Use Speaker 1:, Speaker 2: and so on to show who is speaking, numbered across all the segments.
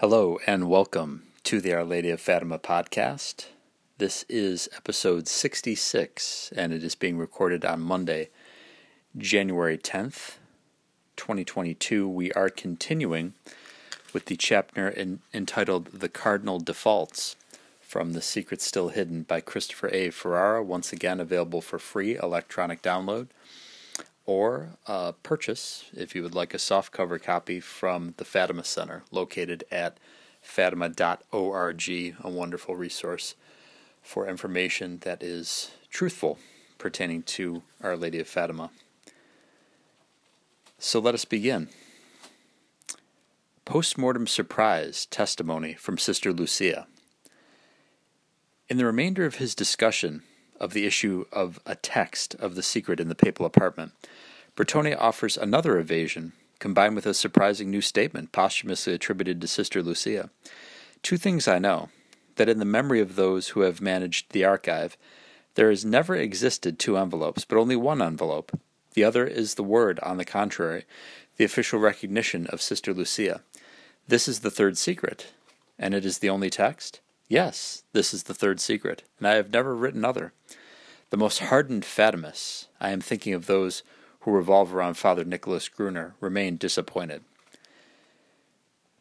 Speaker 1: Hello and welcome to the Our Lady of Fatima podcast. This is episode 66 and it is being recorded on Monday, January 10th, 2022. We are continuing with the chapter in, entitled The Cardinal Defaults from The Secret Still Hidden by Christopher A. Ferrara, once again available for free electronic download or uh, purchase if you would like a softcover copy from the Fatima Center located at fatima.org, a wonderful resource for information that is truthful pertaining to Our Lady of Fatima. So let us begin. Postmortem surprise testimony from Sister Lucia. In the remainder of his discussion of the issue of a text of the secret in the papal apartment, Bertone offers another evasion, combined with a surprising new statement posthumously attributed to Sister Lucia. Two things I know that in the memory of those who have managed the archive, there has never existed two envelopes, but only one envelope. The other is the word, on the contrary, the official recognition of Sister Lucia. This is the third secret. And it is the only text? Yes, this is the third secret, and I have never written other. The most hardened Fatimists, I am thinking of those who revolve around Father Nicholas Gruner, remain disappointed.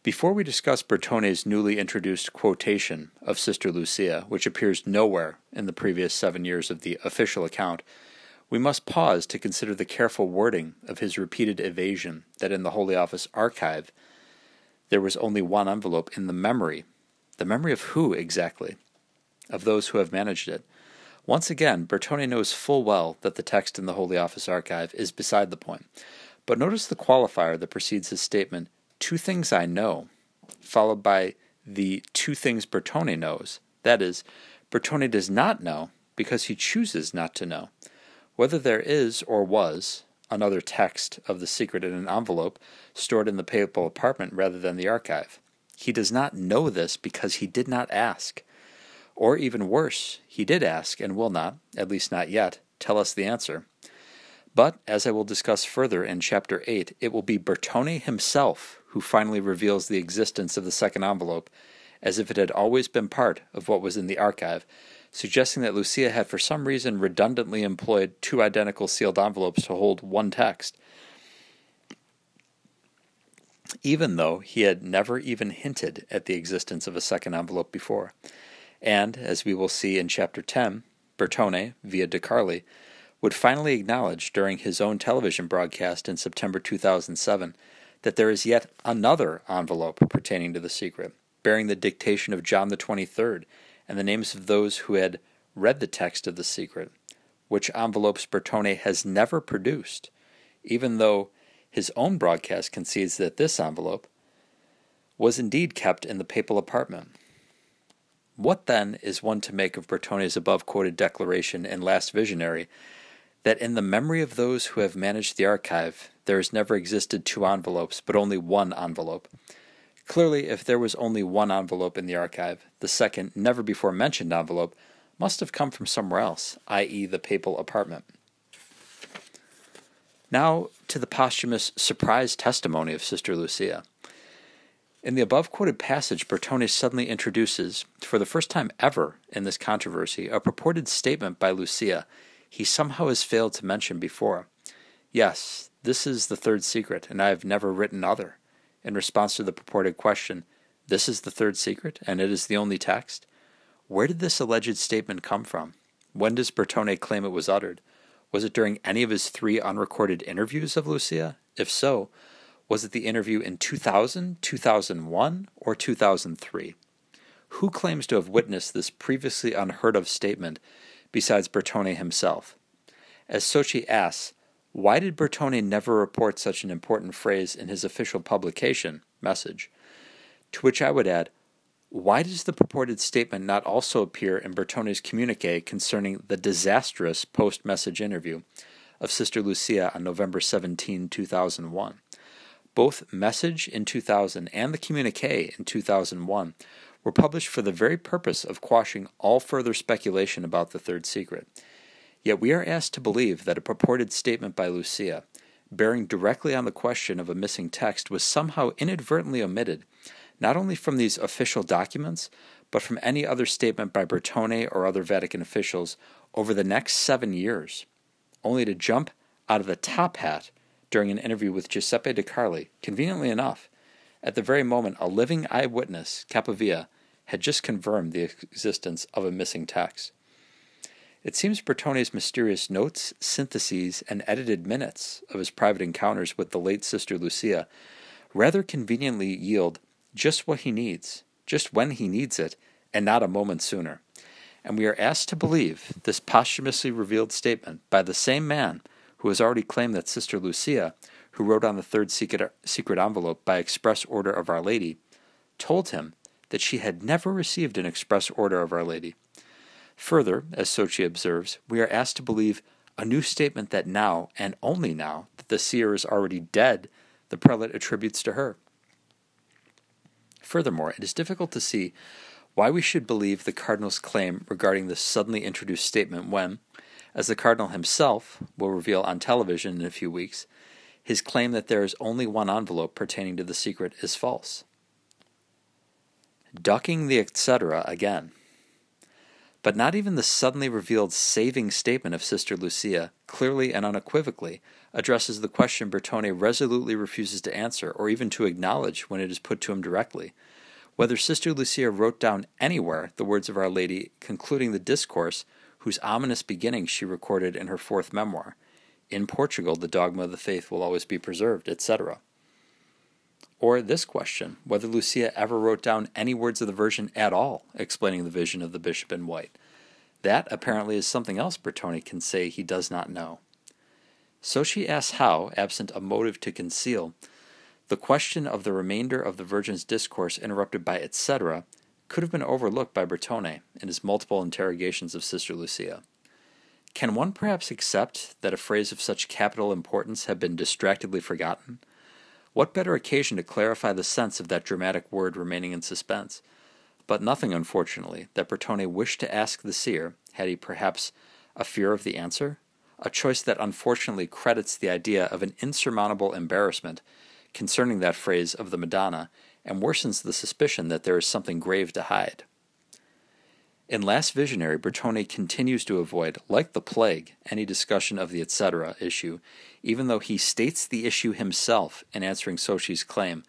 Speaker 1: Before we discuss Bertone's newly introduced quotation of Sister Lucia, which appears nowhere in the previous seven years of the official account, we must pause to consider the careful wording of his repeated evasion that in the Holy Office archive there was only one envelope in the memory. The memory of who exactly? Of those who have managed it. Once again, Bertone knows full well that the text in the Holy Office archive is beside the point. But notice the qualifier that precedes his statement two things I know, followed by the two things Bertone knows. That is, Bertone does not know because he chooses not to know. Whether there is or was another text of the secret in an envelope stored in the papal apartment rather than the archive. He does not know this because he did not ask. Or even worse, he did ask and will not, at least not yet, tell us the answer. But, as I will discuss further in Chapter 8, it will be Bertone himself who finally reveals the existence of the second envelope, as if it had always been part of what was in the archive, suggesting that Lucia had for some reason redundantly employed two identical sealed envelopes to hold one text, even though he had never even hinted at the existence of a second envelope before. And, as we will see in Chapter 10, Bertone, via De Carli, would finally acknowledge during his own television broadcast in September 2007 that there is yet another envelope pertaining to the secret, bearing the dictation of John the 23rd and the names of those who had read the text of the secret, which envelopes Bertone has never produced, even though his own broadcast concedes that this envelope was indeed kept in the papal apartment. What then is one to make of Bertone's above quoted declaration in Last Visionary that in the memory of those who have managed the archive, there has never existed two envelopes, but only one envelope? Clearly, if there was only one envelope in the archive, the second, never before mentioned envelope must have come from somewhere else, i.e., the papal apartment. Now to the posthumous surprise testimony of Sister Lucia. In the above quoted passage, Bertone suddenly introduces, for the first time ever in this controversy, a purported statement by Lucia he somehow has failed to mention before. Yes, this is the third secret, and I have never written other. In response to the purported question, This is the third secret, and it is the only text? Where did this alleged statement come from? When does Bertone claim it was uttered? Was it during any of his three unrecorded interviews of Lucia? If so, was it the interview in 2000, 2001, or 2003? Who claims to have witnessed this previously unheard of statement besides Bertone himself? As Socci asks, why did Bertone never report such an important phrase in his official publication, message? To which I would add, why does the purported statement not also appear in Bertone's communique concerning the disastrous post message interview of Sister Lucia on November 17, 2001? Both Message in 2000 and the Communique in 2001 were published for the very purpose of quashing all further speculation about the third secret. Yet we are asked to believe that a purported statement by Lucia, bearing directly on the question of a missing text was somehow inadvertently omitted, not only from these official documents, but from any other statement by Bertone or other Vatican officials over the next seven years, only to jump out of the top hat during an interview with Giuseppe De Carli, conveniently enough, at the very moment a living eyewitness, Capovilla, had just confirmed the existence of a missing text. It seems Bertone's mysterious notes, syntheses, and edited minutes of his private encounters with the late Sister Lucia rather conveniently yield just what he needs, just when he needs it, and not a moment sooner. And we are asked to believe this posthumously revealed statement by the same man who has already claimed that Sister Lucia, who wrote on the third secret, secret envelope by express order of Our Lady, told him that she had never received an express order of Our Lady. Further, as Socci observes, we are asked to believe a new statement that now, and only now, that the seer is already dead, the prelate attributes to her. Furthermore, it is difficult to see why we should believe the cardinal's claim regarding this suddenly introduced statement when, as the cardinal himself will reveal on television in a few weeks, his claim that there is only one envelope pertaining to the secret is false. Ducking the etc. again. But not even the suddenly revealed saving statement of Sister Lucia clearly and unequivocally addresses the question Bertone resolutely refuses to answer or even to acknowledge when it is put to him directly whether Sister Lucia wrote down anywhere the words of Our Lady concluding the discourse whose ominous beginning she recorded in her fourth memoir In Portugal, the dogma of the faith will always be preserved, etc. Or this question whether Lucia ever wrote down any words of the Virgin at all, explaining the vision of the bishop in white. That apparently is something else Bertone can say he does not know. Socci asks how, absent a motive to conceal, the question of the remainder of the Virgin's discourse interrupted by etc. could have been overlooked by Bertone in his multiple interrogations of Sister Lucia. Can one perhaps accept that a phrase of such capital importance had been distractedly forgotten? What better occasion to clarify the sense of that dramatic word remaining in suspense? But nothing, unfortunately, that Bertone wished to ask the seer, had he perhaps a fear of the answer? A choice that unfortunately credits the idea of an insurmountable embarrassment concerning that phrase of the Madonna and worsens the suspicion that there is something grave to hide. In Last Visionary, Bertone continues to avoid, like the plague, any discussion of the etc. issue, even though he states the issue himself in answering Socci's claim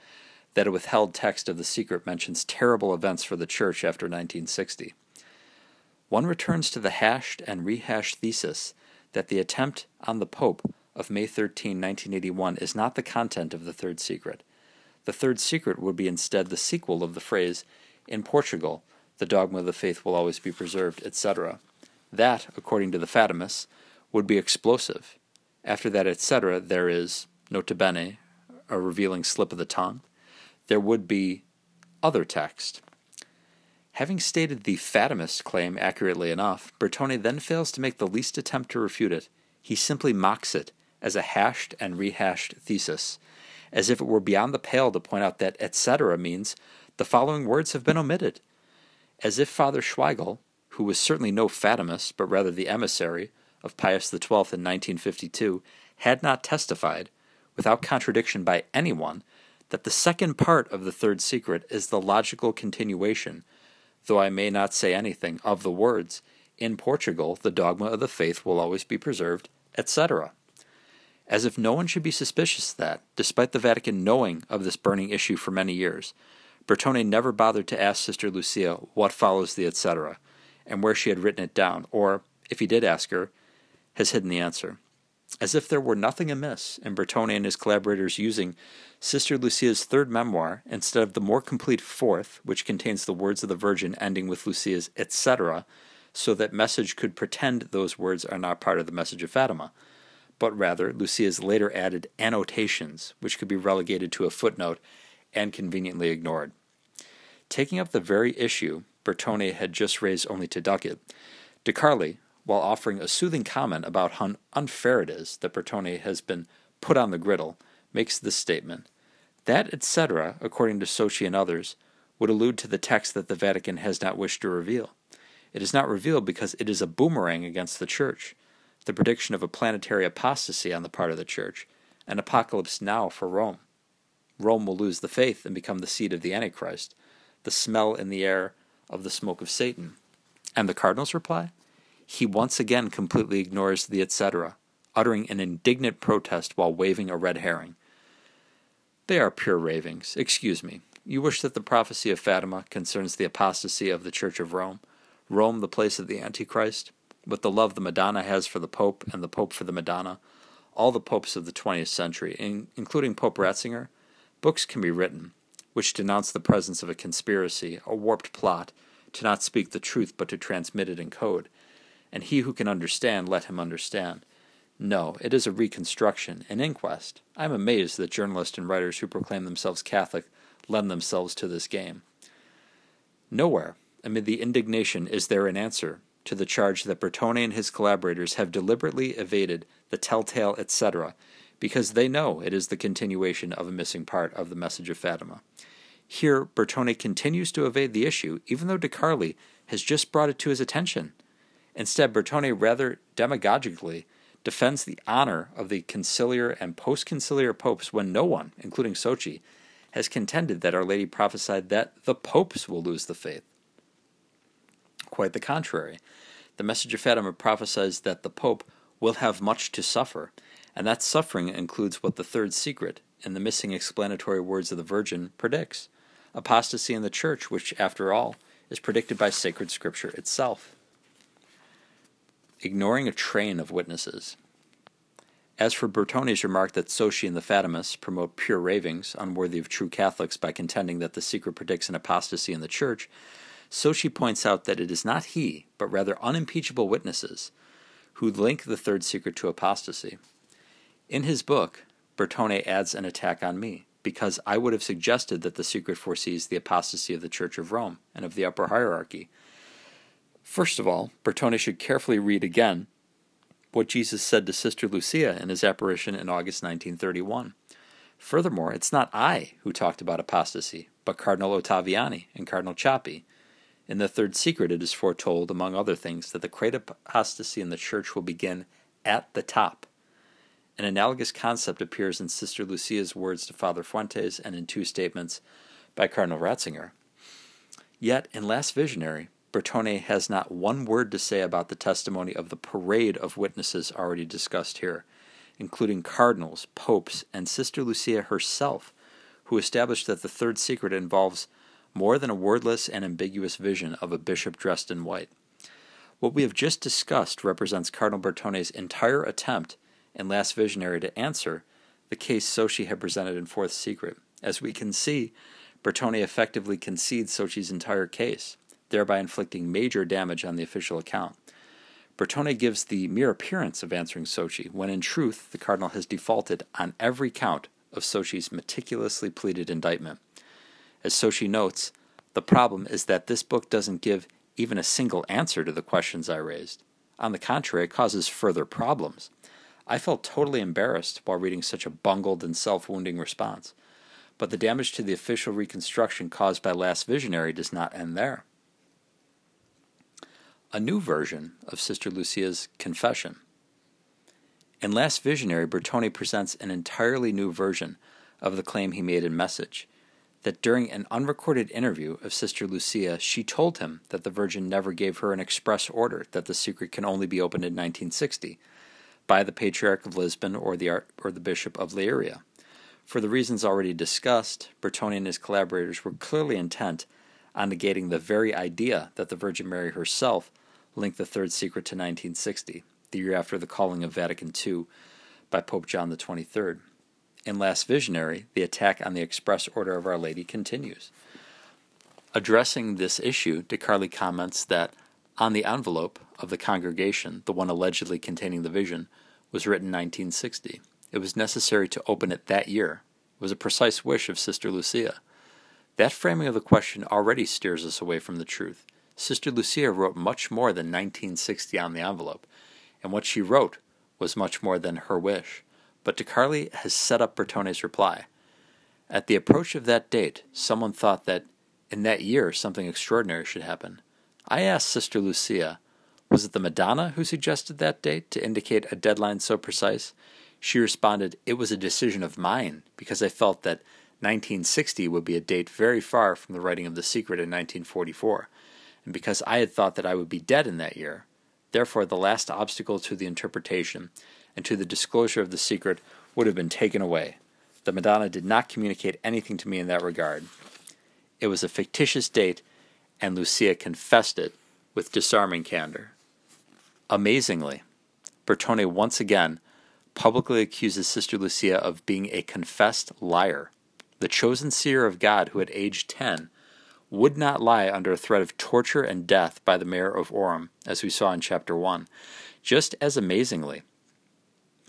Speaker 1: that a withheld text of the secret mentions terrible events for the Church after 1960. One returns to the hashed and rehashed thesis that the attempt on the Pope of May 13, 1981, is not the content of the third secret. The third secret would be instead the sequel of the phrase, In Portugal, the dogma of the faith will always be preserved, etc. That, according to the Fatimists, would be explosive. After that, etc., there is, nota bene, a revealing slip of the tongue. There would be other text. Having stated the Fatimist claim accurately enough, Bertone then fails to make the least attempt to refute it. He simply mocks it as a hashed and rehashed thesis, as if it were beyond the pale to point out that etc. means the following words have been omitted as if Father Schweigl, who was certainly no Fatimist, but rather the emissary of Pius XII in 1952, had not testified, without contradiction by anyone, that the second part of the third secret is the logical continuation, though I may not say anything, of the words, In Portugal, the dogma of the faith will always be preserved, etc. As if no one should be suspicious that, despite the Vatican knowing of this burning issue for many years, Bertone never bothered to ask Sister Lucia what follows the etc., and where she had written it down, or, if he did ask her, has hidden the answer. As if there were nothing amiss in Bertone and his collaborators using Sister Lucia's third memoir instead of the more complete fourth, which contains the words of the Virgin ending with Lucia's etc., so that message could pretend those words are not part of the message of Fatima, but rather Lucia's later added annotations, which could be relegated to a footnote and conveniently ignored. Taking up the very issue Bertone had just raised only to duck it, De Carli, while offering a soothing comment about how unfair it is that Bertone has been put on the griddle, makes this statement. That etc., according to Socci and others, would allude to the text that the Vatican has not wished to reveal. It is not revealed because it is a boomerang against the Church, the prediction of a planetary apostasy on the part of the Church, an apocalypse now for Rome. Rome will lose the faith and become the seat of the Antichrist, the smell in the air of the smoke of Satan. And the cardinal's reply? He once again completely ignores the etc., uttering an indignant protest while waving a red herring. They are pure ravings. Excuse me. You wish that the prophecy of Fatima concerns the apostasy of the Church of Rome, Rome the place of the Antichrist, with the love the Madonna has for the Pope and the Pope for the Madonna, all the popes of the 20th century, including Pope Ratzinger, books can be written which denounce the presence of a conspiracy, a warped plot, to not speak the truth but to transmit it in code. And he who can understand, let him understand. No, it is a reconstruction, an inquest. I am amazed that journalists and writers who proclaim themselves Catholic lend themselves to this game. Nowhere, amid the indignation, is there an answer to the charge that Bertone and his collaborators have deliberately evaded the telltale etc., because they know it is the continuation of a missing part of the message of Fatima. Here, Bertone continues to evade the issue, even though De Carli has just brought it to his attention. Instead, Bertone rather demagogically defends the honor of the conciliar and post conciliar popes when no one, including Socci, has contended that Our Lady prophesied that the popes will lose the faith. Quite the contrary. The message of Fatima prophesies that the Pope will have much to suffer, and that suffering includes what the third secret, in the missing explanatory words of the Virgin, predicts apostasy in the Church, which, after all, is predicted by sacred Scripture itself. Ignoring a train of witnesses. As for Bertone's remark that Socci and the Fatimists promote pure ravings, unworthy of true Catholics, by contending that the secret predicts an apostasy in the Church, Socci points out that it is not he, but rather unimpeachable witnesses, who link the third secret to apostasy. In his book, Bertone adds an attack on me, because I would have suggested that the secret foresees the apostasy of the Church of Rome and of the upper hierarchy. First of all, Bertone should carefully read again what Jesus said to Sister Lucia in his apparition in August 1931. Furthermore, it's not I who talked about apostasy, but Cardinal Ottaviani and Cardinal Ciappi. In the third secret, it is foretold, among other things, that the great apostasy in the Church will begin at the top. An analogous concept appears in Sister Lucia's words to Father Fuentes and in two statements by Cardinal Ratzinger. Yet, in Last Visionary, Bertone has not one word to say about the testimony of the parade of witnesses already discussed here, including cardinals, popes, and Sister Lucia herself, who established that the third secret involves more than a wordless and ambiguous vision of a bishop dressed in white. What we have just discussed represents Cardinal Bertone's entire attempt and Last Visionary to answer the case Socci had presented in Fourth Secret. As we can see, Bertone effectively concedes Socci's entire case thereby inflicting major damage on the official account. Bertone gives the mere appearance of answering Socci, when in truth the cardinal has defaulted on every count of Socci's meticulously pleaded indictment. As Socci notes, the problem is that this book doesn't give even a single answer to the questions I raised. On the contrary, it causes further problems. I felt totally embarrassed while reading such a bungled and self wounding response. But the damage to the official reconstruction caused by Last Visionary does not end there a new version of Sister Lucia's Confession. In Last Visionary, Bertone presents an entirely new version of the claim he made in Message that during an unrecorded interview of Sister Lucia, she told him that the Virgin never gave her an express order that the secret can only be opened in 1960 by the Patriarch of Lisbon or the, or the Bishop of Leiria. For the reasons already discussed, Bertone and his collaborators were clearly intent on negating the very idea that the Virgin Mary herself linked the third secret to 1960, the year after the calling of Vatican II by Pope John XXIII. In Last Visionary, the attack on the express order of Our Lady continues. Addressing this issue, De Carli comments that on the envelope of the congregation, the one allegedly containing the vision, was written 1960. It was necessary to open it that year. It was a precise wish of Sister Lucia. That framing of the question already steers us away from the truth. Sister Lucia wrote much more than 1960 on the envelope, and what she wrote was much more than her wish. But De Carli has set up Bertone's reply. At the approach of that date, someone thought that in that year something extraordinary should happen. I asked Sister Lucia, was it the Madonna who suggested that date to indicate a deadline so precise? she responded, It was a decision of mine because I felt that 1960 would be a date very far from the writing of The Secret in 1944, and because I had thought that I would be dead in that year. Therefore, the last obstacle to the interpretation and to the disclosure of the secret would have been taken away. The Madonna did not communicate anything to me in that regard. It was a fictitious date, and Lucia confessed it with disarming candor. Amazingly, Bertone once again publicly accuses Sister Lucia of being a confessed liar. The chosen seer of God, who at age 10 would not lie under a threat of torture and death by the mayor of Ourém, as we saw in chapter 1. Just as amazingly,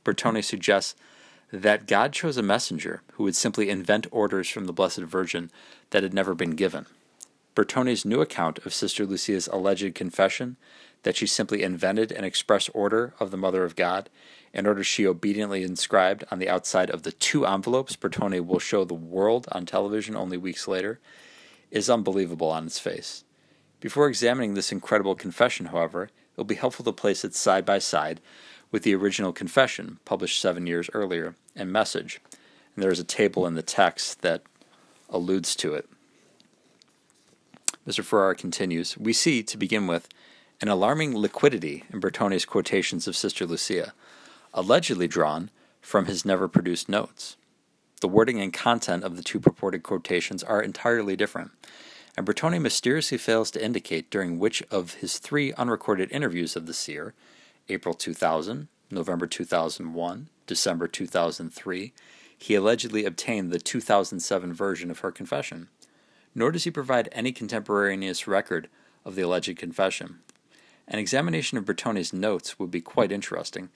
Speaker 1: Bertone suggests that God chose a messenger who would simply invent orders from the Blessed Virgin that had never been given. Bertone's new account of Sister Lucia's alleged confession that she simply invented an express order of the Mother of God, an order she obediently inscribed on the outside of the two envelopes Bertone will show the world on television only weeks later, is unbelievable on its face. Before examining this incredible confession, however, it will be helpful to place it side by side with the original confession, published seven years earlier, and message. And there is a table in the text that alludes to it. Mr. Ferrara continues We see, to begin with, an alarming liquidity in Bertone's quotations of Sister Lucia, allegedly drawn from his never produced notes. The wording and content of the two purported quotations are entirely different, and Bertone mysteriously fails to indicate during which of his three unrecorded interviews of the seer April 2000, November 2001, December 2003, he allegedly obtained the 2007 version of her confession. Nor does he provide any contemporaneous record of the alleged confession. An examination of Bertone's notes would be quite interesting,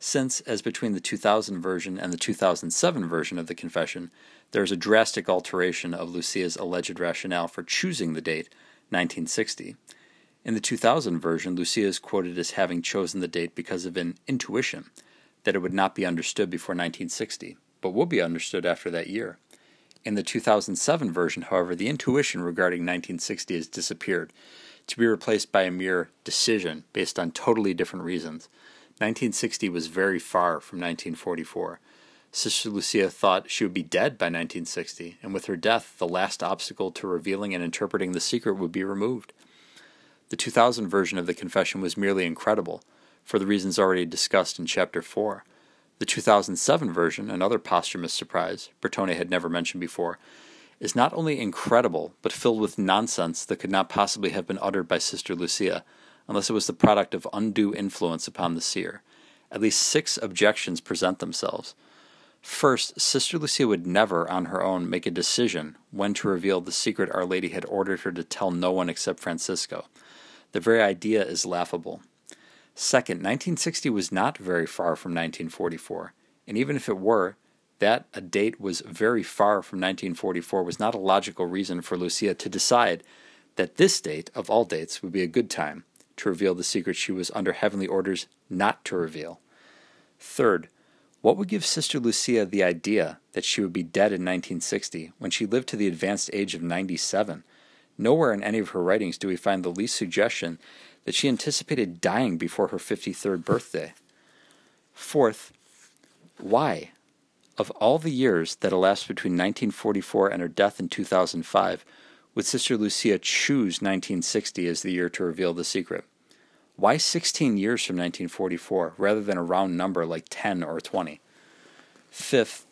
Speaker 1: since, as between the 2000 version and the 2007 version of the confession, there is a drastic alteration of Lucia's alleged rationale for choosing the date, 1960, in the 2000 version, Lucia is quoted as having chosen the date because of an intuition that it would not be understood before 1960, but will be understood after that year. In the 2007 version, however, the intuition regarding 1960 has disappeared, to be replaced by a mere decision based on totally different reasons. 1960 was very far from 1944. Sister Lucia thought she would be dead by 1960, and with her death, the last obstacle to revealing and interpreting the secret would be removed. The 2000 version of the confession was merely incredible, for the reasons already discussed in Chapter 4. The 2007 version, another posthumous surprise Bertone had never mentioned before, is not only incredible, but filled with nonsense that could not possibly have been uttered by Sister Lucia, unless it was the product of undue influence upon the seer. At least six objections present themselves. First, Sister Lucia would never, on her own, make a decision when to reveal the secret Our Lady had ordered her to tell no one except Francisco. The very idea is laughable. Second, 1960 was not very far from 1944, and even if it were, that a date was very far from 1944 was not a logical reason for Lucia to decide that this date, of all dates, would be a good time to reveal the secret she was under heavenly orders not to reveal. Third, what would give Sister Lucia the idea that she would be dead in 1960 when she lived to the advanced age of 97? Nowhere in any of her writings do we find the least suggestion that she anticipated dying before her 53rd birthday. Fourth, why? Of all the years that elapsed between 1944 and her death in 2005, would Sister Lucia choose 1960 as the year to reveal the secret? Why 16 years from 1944 rather than a round number like 10 or 20? Fifth,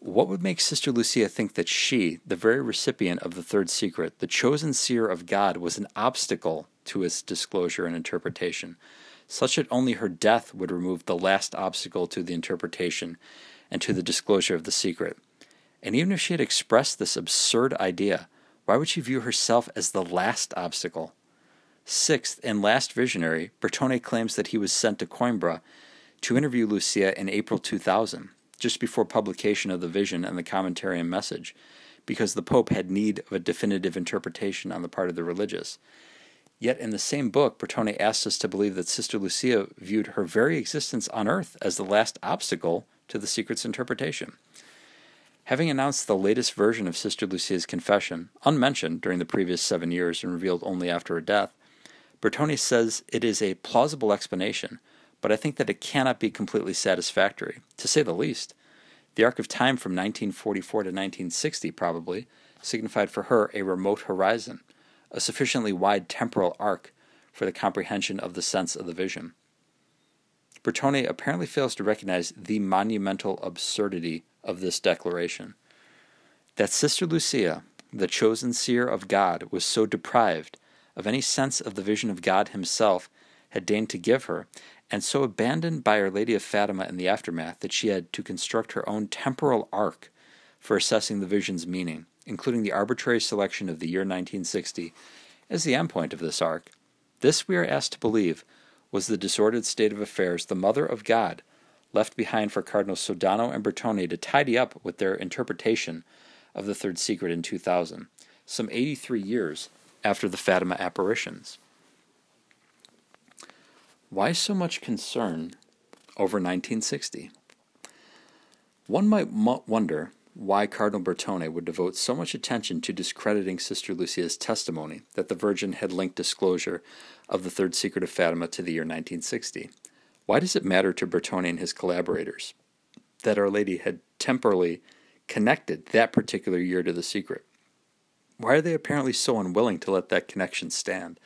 Speaker 1: what would make Sister Lucia think that she, the very recipient of the third secret, the chosen seer of God, was an obstacle to its disclosure and interpretation, such that only her death would remove the last obstacle to the interpretation and to the disclosure of the secret? And even if she had expressed this absurd idea, why would she view herself as the last obstacle? Sixth and last visionary, Bertone claims that he was sent to Coimbra to interview Lucia in April 2000 just before publication of the vision and the commentary and message, because the Pope had need of a definitive interpretation on the part of the religious. Yet in the same book, Bertone asks us to believe that Sister Lucia viewed her very existence on earth as the last obstacle to the secret's interpretation. Having announced the latest version of Sister Lucia's confession, unmentioned during the previous seven years and revealed only after her death, Bertone says it is a plausible explanation but I think that it cannot be completely satisfactory, to say the least. The arc of time from 1944 to 1960 probably signified for her a remote horizon, a sufficiently wide temporal arc for the comprehension of the sense of the vision. Bertone apparently fails to recognize the monumental absurdity of this declaration. That Sister Lucia, the chosen seer of God, was so deprived of any sense of the vision of God Himself had deigned to give her, and so abandoned by Our Lady of Fatima in the aftermath that she had to construct her own temporal arc for assessing the vision's meaning, including the arbitrary selection of the year 1960 as the endpoint of this arc. This, we are asked to believe, was the disordered state of affairs the Mother of God left behind for Cardinals Sodano and Bertone to tidy up with their interpretation of the Third Secret in 2000, some 83 years after the Fatima apparitions. Why so much concern over 1960? One might wonder why Cardinal Bertone would devote so much attention to discrediting Sister Lucia's testimony that the Virgin had linked disclosure of the third secret of Fatima to the year 1960. Why does it matter to Bertone and his collaborators that Our Lady had temporally connected that particular year to the secret? Why are they apparently so unwilling to let that connection stand?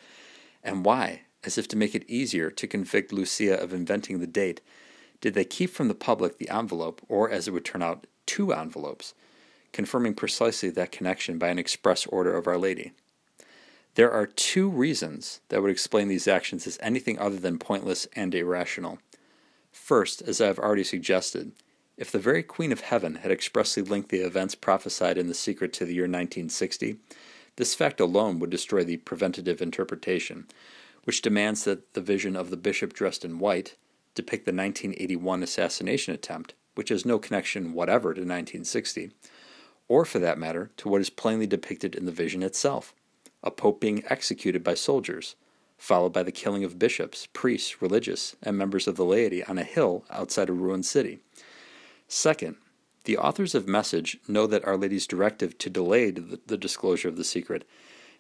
Speaker 1: And why, as if to make it easier to convict Lucia of inventing the date, did they keep from the public the envelope, or as it would turn out, two envelopes, confirming precisely that connection by an express order of Our Lady? There are two reasons that would explain these actions as anything other than pointless and irrational. First, as I have already suggested, if the very Queen of Heaven had expressly linked the events prophesied in the secret to the year 1960, this fact alone would destroy the preventative interpretation, which demands that the vision of the bishop dressed in white depict the 1981 assassination attempt, which has no connection whatever to 1960, or for that matter, to what is plainly depicted in the vision itself a pope being executed by soldiers, followed by the killing of bishops, priests, religious, and members of the laity on a hill outside a ruined city. Second, the authors of Message know that Our Lady's directive to delay the disclosure of the secret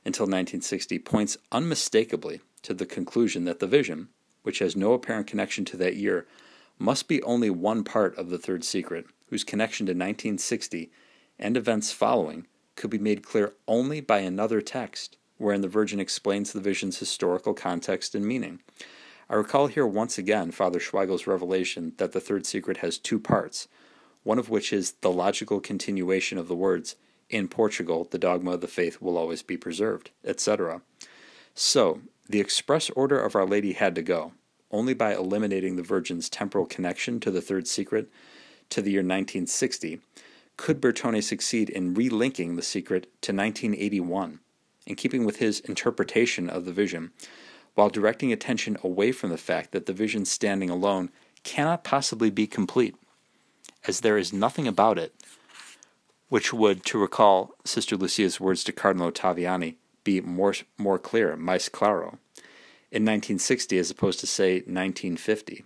Speaker 1: until 1960 points unmistakably to the conclusion that the vision, which has no apparent connection to that year, must be only one part of the third secret, whose connection to 1960 and events following could be made clear only by another text, wherein the Virgin explains the vision's historical context and meaning. I recall here once again Father Schweigl's revelation that the third secret has two parts, one of which is the logical continuation of the words, In Portugal, the dogma of the faith will always be preserved, etc. So, the express order of Our Lady had to go, only by eliminating the Virgin's temporal connection to the third secret to the year 1960 could Bertone succeed in relinking the secret to 1981, in keeping with his interpretation of the vision, while directing attention away from the fact that the vision standing alone cannot possibly be complete, as there is nothing about it which would, to recall Sister Lucia's words to Cardinal Ottaviani, be more, more clear, mais claro, in 1960 as opposed to, say, 1950.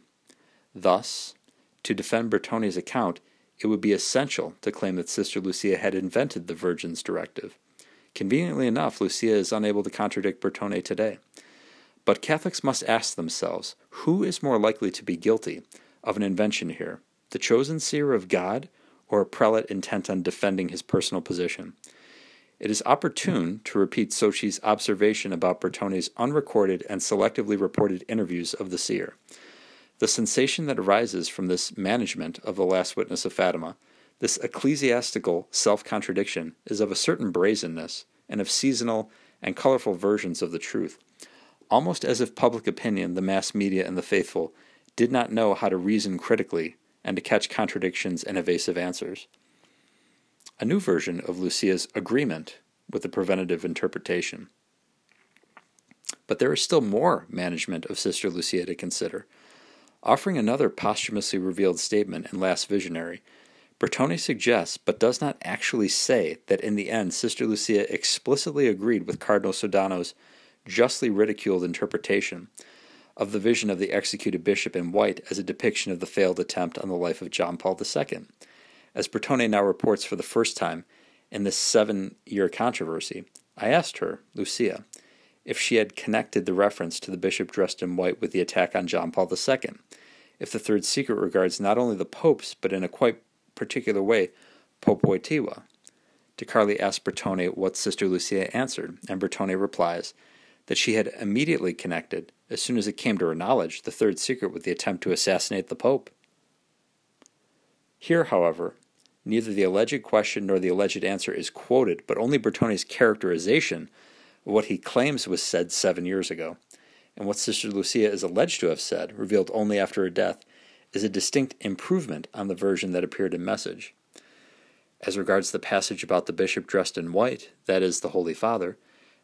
Speaker 1: Thus, to defend Bertone's account, it would be essential to claim that Sister Lucia had invented the Virgin's directive. Conveniently enough, Lucia is unable to contradict Bertone today. But Catholics must ask themselves who is more likely to be guilty of an invention here, the chosen seer of God or a prelate intent on defending his personal position? It is opportune to repeat Socci's observation about Bertone's unrecorded and selectively reported interviews of the seer. The sensation that arises from this management of the last witness of Fatima, this ecclesiastical self contradiction, is of a certain brazenness and of seasonal and colorful versions of the truth, almost as if public opinion, the mass media, and the faithful did not know how to reason critically and to catch contradictions and evasive answers. A new version of Lucia's agreement with the preventative interpretation. But there is still more management of Sister Lucia to consider. Offering another posthumously revealed statement in Last Visionary, Bertone suggests, but does not actually say, that in the end Sister Lucia explicitly agreed with Cardinal Sodano's justly ridiculed interpretation of the vision of the executed bishop in white as a depiction of the failed attempt on the life of John Paul II. As Bertone now reports for the first time in this seven year controversy, I asked her, Lucia, if she had connected the reference to the bishop dressed in white with the attack on John Paul II, if the third secret regards not only the popes, but in a quite particular way, Pope Wojtyła. De Carli asks Bertone what Sister Lucia answered, and Bertone replies that she had immediately connected, as soon as it came to her knowledge, the third secret with the attempt to assassinate the Pope. Here, however, neither the alleged question nor the alleged answer is quoted, but only Bertone's characterization of what he claims was said seven years ago. And what Sister Lucia is alleged to have said, revealed only after her death, is a distinct improvement on the version that appeared in Message. As regards the passage about the bishop dressed in white, that is, the Holy Father,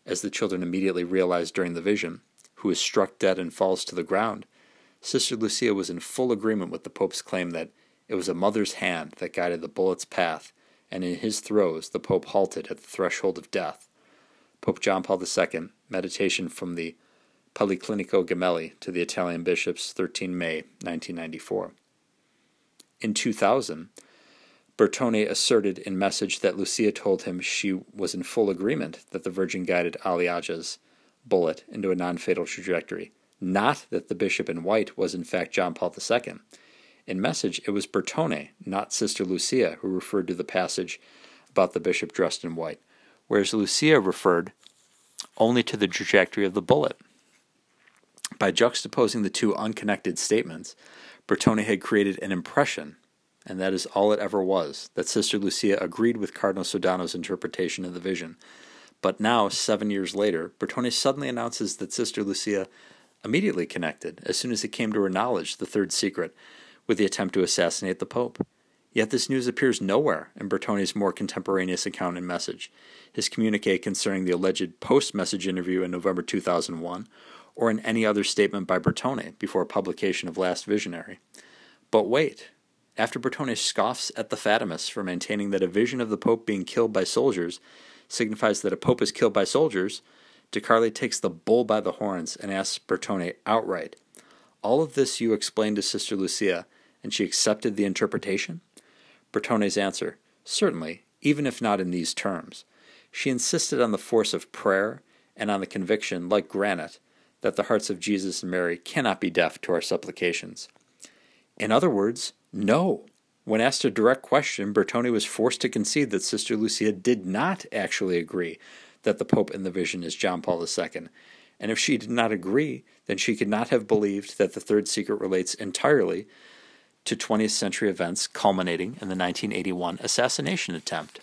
Speaker 1: as the children immediately realized during the vision, who is struck dead and falls to the ground, Sister Lucia was in full agreement with the Pope's claim that it was a mother's hand that guided the bullet's path, and in his throes the Pope halted at the threshold of death. Pope John Paul II, meditation from the Policlinico Gemelli to the Italian bishops, 13 May 1994. In 2000, Bertone asserted in message that Lucia told him she was in full agreement that the Virgin guided Ali Agha's bullet into a non fatal trajectory, not that the bishop in white was in fact John Paul II. In message, it was Bertone, not Sister Lucia, who referred to the passage about the bishop dressed in white, whereas Lucia referred only to the trajectory of the bullet. By juxtaposing the two unconnected statements, Bertone had created an impression and that is all it ever was, that Sister Lucia agreed with Cardinal Sodano's interpretation of the vision. But now, seven years later, Bertone suddenly announces that Sister Lucia immediately connected, as soon as it came to her knowledge, the third secret, with the attempt to assassinate the Pope. Yet this news appears nowhere in Bertone's more contemporaneous account and message, his communique concerning the alleged post message interview in November 2001, or in any other statement by Bertone before publication of Last Visionary. But wait, after Bertone scoffs at the Fatimists for maintaining that a vision of the Pope being killed by soldiers signifies that a Pope is killed by soldiers, DeCarli takes the bull by the horns and asks Bertone outright, All of this you explained to Sister Lucia, and she accepted the interpretation? Bertone's answer, Certainly, even if not in these terms. She insisted on the force of prayer and on the conviction, like granite, that the hearts of Jesus and Mary cannot be deaf to our supplications. In other words, no. When asked a direct question, Bertone was forced to concede that Sister Lucia did not actually agree that the Pope in the vision is John Paul II. And if she did not agree, then she could not have believed that the third secret relates entirely to 20th century events culminating in the 1981 assassination attempt.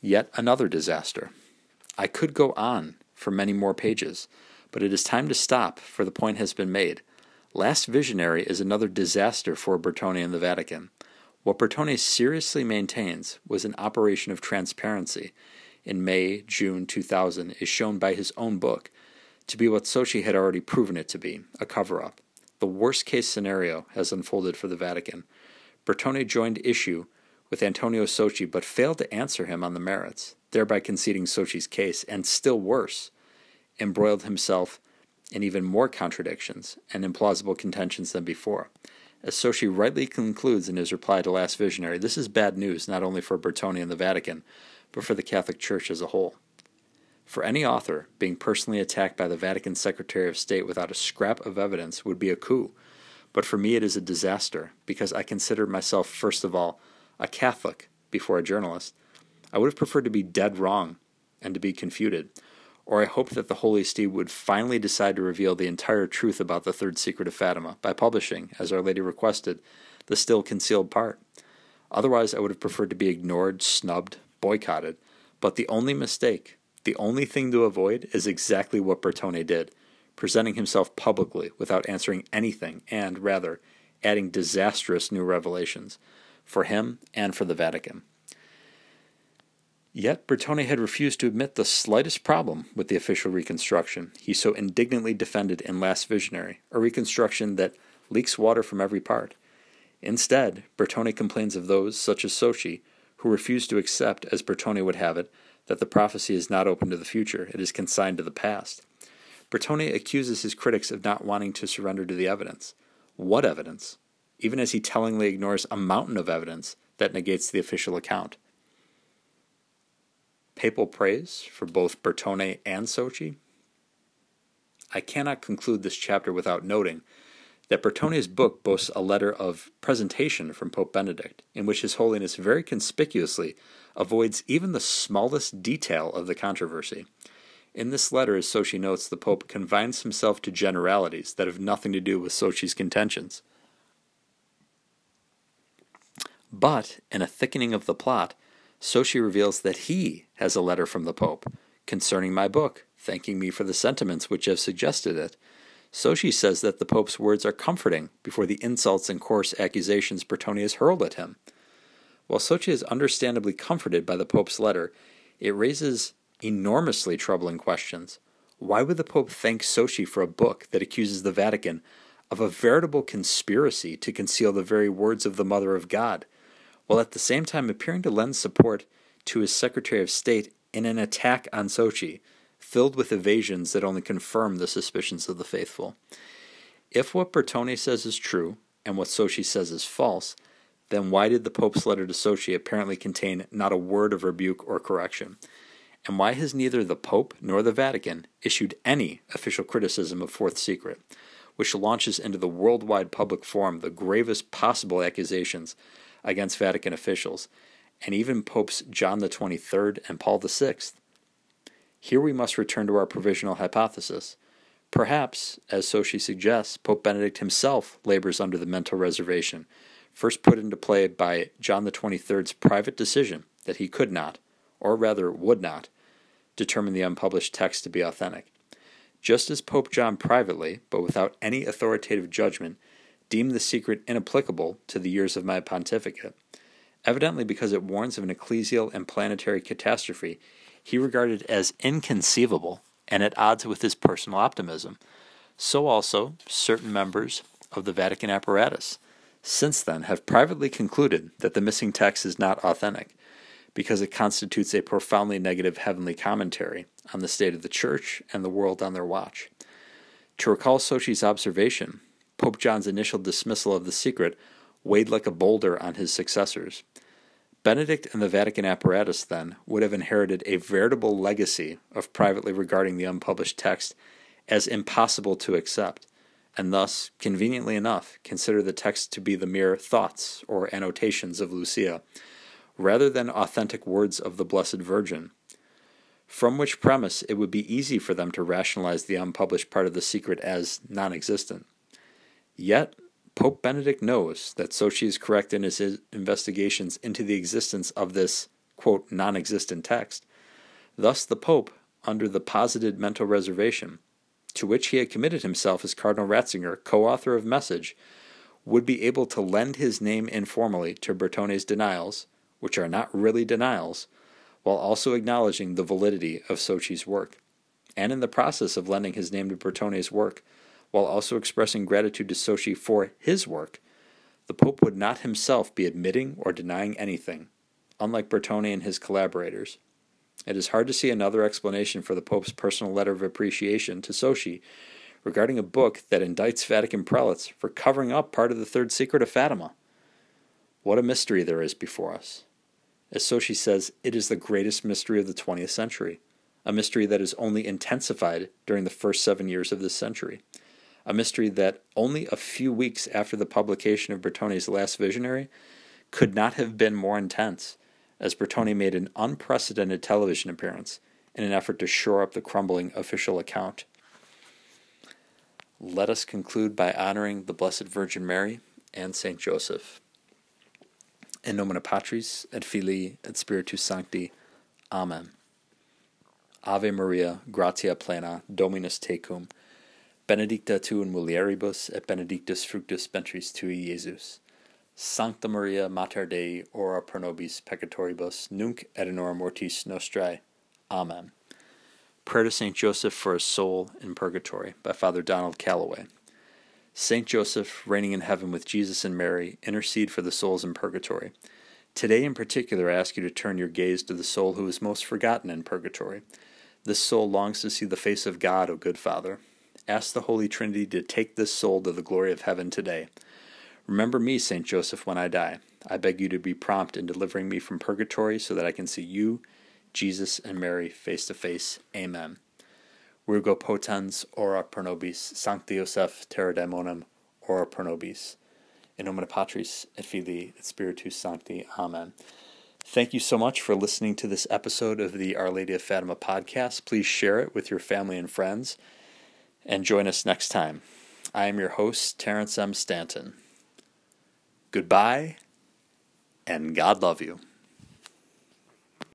Speaker 1: Yet another disaster. I could go on for many more pages, but it is time to stop, for the point has been made. Last Visionary is another disaster for Bertone and the Vatican. What Bertone seriously maintains was an operation of transparency in May, June 2000 is shown by his own book to be what Socci had already proven it to be a cover up. The worst case scenario has unfolded for the Vatican. Bertone joined issue with Antonio Socci but failed to answer him on the merits, thereby conceding Socci's case, and still worse, embroiled himself in even more contradictions and implausible contentions than before. As Socci rightly concludes in his reply to Last Visionary, this is bad news not only for Bertone and the Vatican, but for the Catholic Church as a whole. For any author, being personally attacked by the Vatican Secretary of State without a scrap of evidence would be a coup. But for me, it is a disaster because I consider myself, first of all, a Catholic before a journalist. I would have preferred to be dead wrong and to be confuted or I hoped that the Holy See would finally decide to reveal the entire truth about the third secret of Fatima by publishing, as Our Lady requested, the still concealed part. Otherwise, I would have preferred to be ignored, snubbed, boycotted. But the only mistake, the only thing to avoid, is exactly what Bertone did, presenting himself publicly without answering anything, and, rather, adding disastrous new revelations for him and for the Vatican. Yet Bertone had refused to admit the slightest problem with the official reconstruction he so indignantly defended in Last Visionary, a reconstruction that leaks water from every part. Instead, Bertone complains of those, such as Socci, who refuse to accept, as Bertone would have it, that the prophecy is not open to the future, it is consigned to the past. Bertone accuses his critics of not wanting to surrender to the evidence. What evidence? Even as he tellingly ignores a mountain of evidence that negates the official account. papal praise for both Bertone and Socci? I cannot conclude this chapter without noting that Bertone's book boasts a letter of presentation from Pope Benedict, in which His Holiness very conspicuously avoids even the smallest detail of the controversy. In this letter, as Socci notes, the Pope confines himself to generalities that have nothing to do with Socci's contentions. But, in a thickening of the plot, Socci reveals that he has a letter from the Pope concerning my book, thanking me for the sentiments which have suggested it. Socci says that the Pope's words are comforting before the insults and coarse accusations Bertone has hurled at him. While Socci is understandably comforted by the Pope's letter, it raises enormously troubling questions. Why would the Pope thank Socci for a book that accuses the Vatican of a veritable conspiracy to conceal the very words of the Mother of God, while at the same time appearing to lend support to his Secretary of State in an attack on Socci, filled with evasions that only confirm the suspicions of the faithful? If what Bertone says is true, and what Socci says is false, then why did the Pope's letter to Sochi apparently contain not a word of rebuke or correction? and why has neither the Pope nor the Vatican issued any official criticism of Fourth Secret, which launches into the worldwide public forum the gravest possible accusations against Vatican officials, and even Popes John the Twenty-Third and Paul the Sixth? Here we must return to our provisional hypothesis. Perhaps, as Socci suggests, Pope Benedict himself labors under the mental reservation, first put into play by John the Twenty-Third's private decision that he could not, or rather would not, determine the unpublished text to be authentic. Just as Pope John privately, but without any authoritative judgment, deemed the secret inapplicable to the years of my pontificate, evidently because it warns of an ecclesial and planetary catastrophe he regarded as inconceivable and at odds with his personal optimism, so also certain members of the Vatican apparatus since then have privately concluded that the missing text is not authentic because it constitutes a profoundly negative heavenly commentary on the state of the Church and the world on their watch. To recall Socci's observation, Pope John's initial dismissal of the secret weighed like a boulder on his successors. Benedict and the Vatican apparatus, then, would have inherited a veritable legacy of privately regarding the unpublished text as impossible to accept, and thus, conveniently enough, consider the text to be the mere thoughts or annotations of Lucia, rather than authentic words of the Blessed Virgin. From which premise, it would be easy for them to rationalize the unpublished part of the secret as non existent. Yet, Pope Benedict knows that Socci is correct in his investigations into the existence of this, quote, non existent text. Thus, the Pope, under the posited mental reservation, to which he had committed himself as Cardinal Ratzinger, co author of Message, would be able to lend his name informally to Bertone's denials which are not really denials, while also acknowledging the validity of Socci's work. And in the process of lending his name to Bertone's work, while also expressing gratitude to Socci for his work, the Pope would not himself be admitting or denying anything, unlike Bertone and his collaborators. It is hard to see another explanation for the Pope's personal letter of appreciation to Socci regarding a book that indicts Vatican prelates for covering up part of the third secret of Fatima. What a mystery there is before us. As Socci says, it is the greatest mystery of the 20th century, a mystery that is only intensified during the first seven years of this century, a mystery that only a few weeks after the publication of Bertone's last visionary could not have been more intense, as Bertone made an unprecedented television appearance in an effort to shore up the crumbling official account. Let us conclude by honoring the Blessed Virgin Mary and Saint Joseph. In nomine Patris et Filii et Spiritus Sancti. Amen. Ave Maria, gratia plena, Dominus tecum, benedicta tu in mulieribus et benedictus fructus ventris tui, Iesus. Sancta Maria, Mater Dei, ora pro nobis peccatoribus, nunc et in hora mortis nostrae. Amen. Prayer to Saint Joseph for a soul in purgatory by Father Donald Calloway. Saint Joseph, reigning in heaven with Jesus and Mary, intercede for the souls in purgatory. Today, in particular, I ask you to turn your gaze to the soul who is most forgotten in purgatory. This soul longs to see the face of God, O good Father. Ask the Holy Trinity to take this soul to the glory of heaven today. Remember me, Saint Joseph, when I die. I beg you to be prompt in delivering me from purgatory so that I can see you, Jesus and Mary face to face. Amen. Virgo potens, ora pro nobis, Sancti Joseph, terror daemonum, ora pro nobis. In nomine Patris et Filii et Spiritus Sancti. Amen. Thank you so much for listening to this episode of the Our Lady of Fatima podcast. Please share it with your family and friends and join us next time. I am your host, Terrence M. Stanton. Goodbye, and God love you.